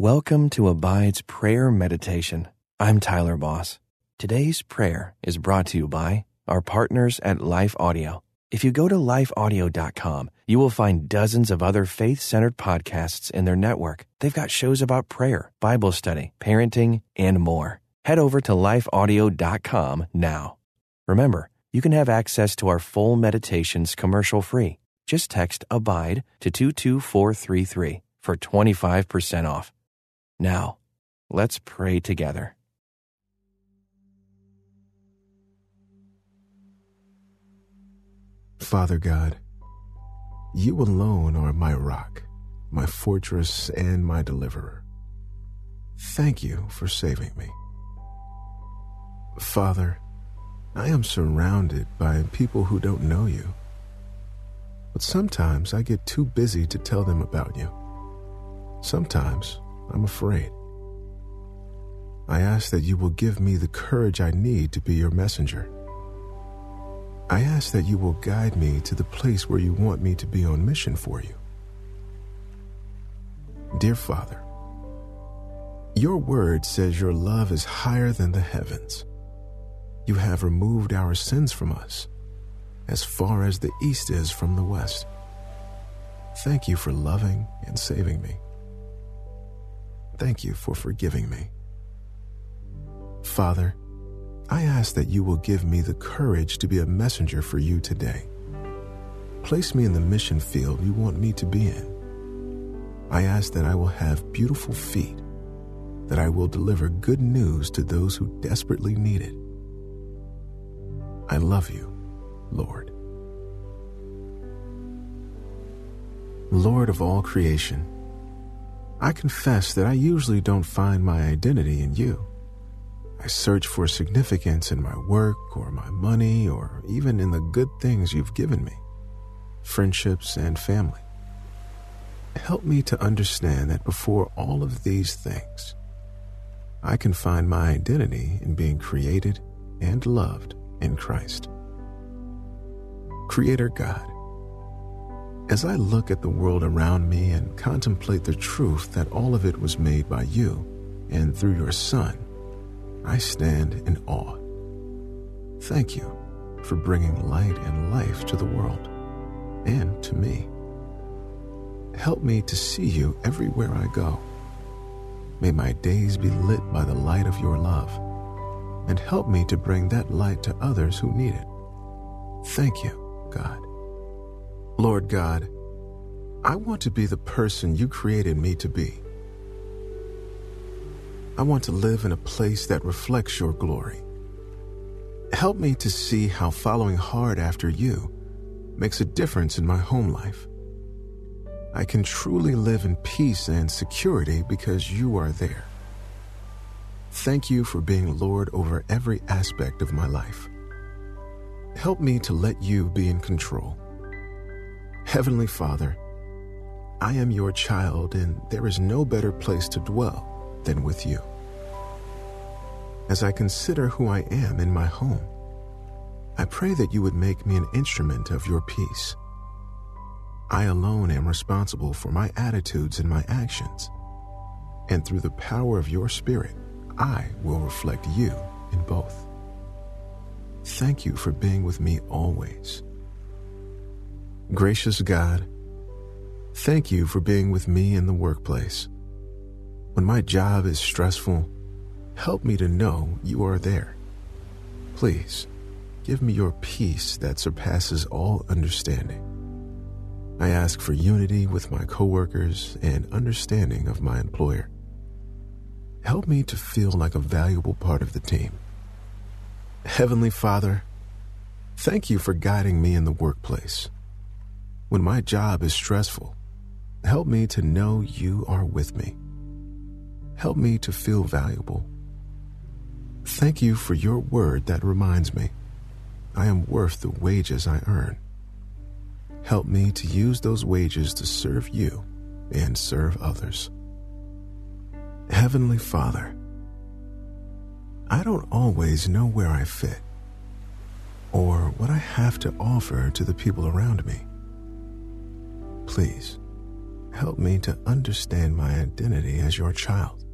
Welcome to Abide's Prayer Meditation. I'm Tyler Boss. Today's prayer is brought to you by our partners at Life Audio. If you go to lifeaudio.com, you will find dozens of other faith centered podcasts in their network. They've got shows about prayer, Bible study, parenting, and more. Head over to lifeaudio.com now. Remember, you can have access to our full meditations commercial free. Just text ABIDE to 22433 for 25% off. Now, let's pray together. Father God, you alone are my rock, my fortress, and my deliverer. Thank you for saving me. Father, I am surrounded by people who don't know you. But sometimes I get too busy to tell them about you. Sometimes I'm afraid. I ask that you will give me the courage I need to be your messenger. I ask that you will guide me to the place where you want me to be on mission for you. Dear Father, your word says your love is higher than the heavens. You have removed our sins from us as far as the east is from the west. Thank you for loving and saving me. Thank you for forgiving me. Father, I ask that you will give me the courage to be a messenger for you today. Place me in the mission field you want me to be in. I ask that I will have beautiful feet, that I will deliver good news to those who desperately need it. I love you, Lord. Lord of all creation, I confess that I usually don't find my identity in you. I search for significance in my work or my money or even in the good things you've given me, friendships and family. Help me to understand that before all of these things, I can find my identity in being created and loved in Christ. Creator God, as I look at the world around me and contemplate the truth that all of it was made by you and through your Son, I stand in awe. Thank you for bringing light and life to the world and to me. Help me to see you everywhere I go. May my days be lit by the light of your love and help me to bring that light to others who need it. Thank you, God. Lord God, I want to be the person you created me to be. I want to live in a place that reflects your glory. Help me to see how following hard after you makes a difference in my home life. I can truly live in peace and security because you are there. Thank you for being Lord over every aspect of my life. Help me to let you be in control. Heavenly Father, I am your child, and there is no better place to dwell than with you. As I consider who I am in my home, I pray that you would make me an instrument of your peace. I alone am responsible for my attitudes and my actions, and through the power of your Spirit, I will reflect you in both. Thank you for being with me always. Gracious God, thank you for being with me in the workplace. When my job is stressful, help me to know you are there. Please, give me your peace that surpasses all understanding. I ask for unity with my coworkers and understanding of my employer. Help me to feel like a valuable part of the team. Heavenly Father, thank you for guiding me in the workplace. When my job is stressful, help me to know you are with me. Help me to feel valuable. Thank you for your word that reminds me I am worth the wages I earn. Help me to use those wages to serve you and serve others. Heavenly Father, I don't always know where I fit or what I have to offer to the people around me. Please help me to understand my identity as your child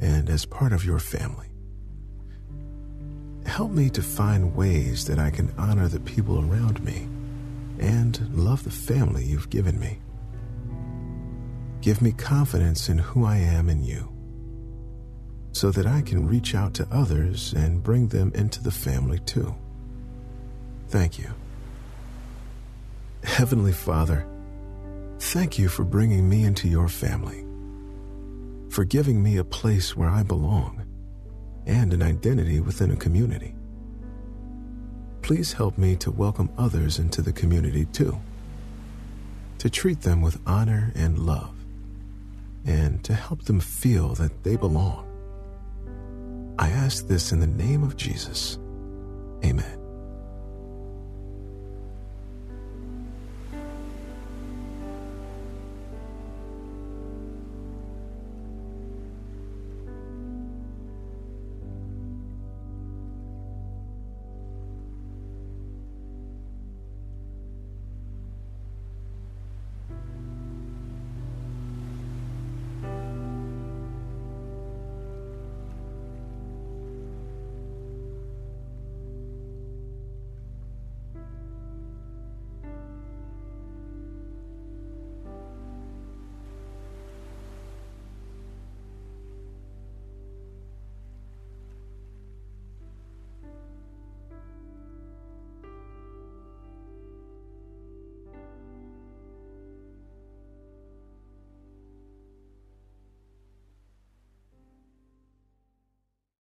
and as part of your family. Help me to find ways that I can honor the people around me and love the family you've given me. Give me confidence in who I am in you so that I can reach out to others and bring them into the family too. Thank you. Heavenly Father, thank you for bringing me into your family, for giving me a place where I belong and an identity within a community. Please help me to welcome others into the community too, to treat them with honor and love, and to help them feel that they belong. I ask this in the name of Jesus. Amen.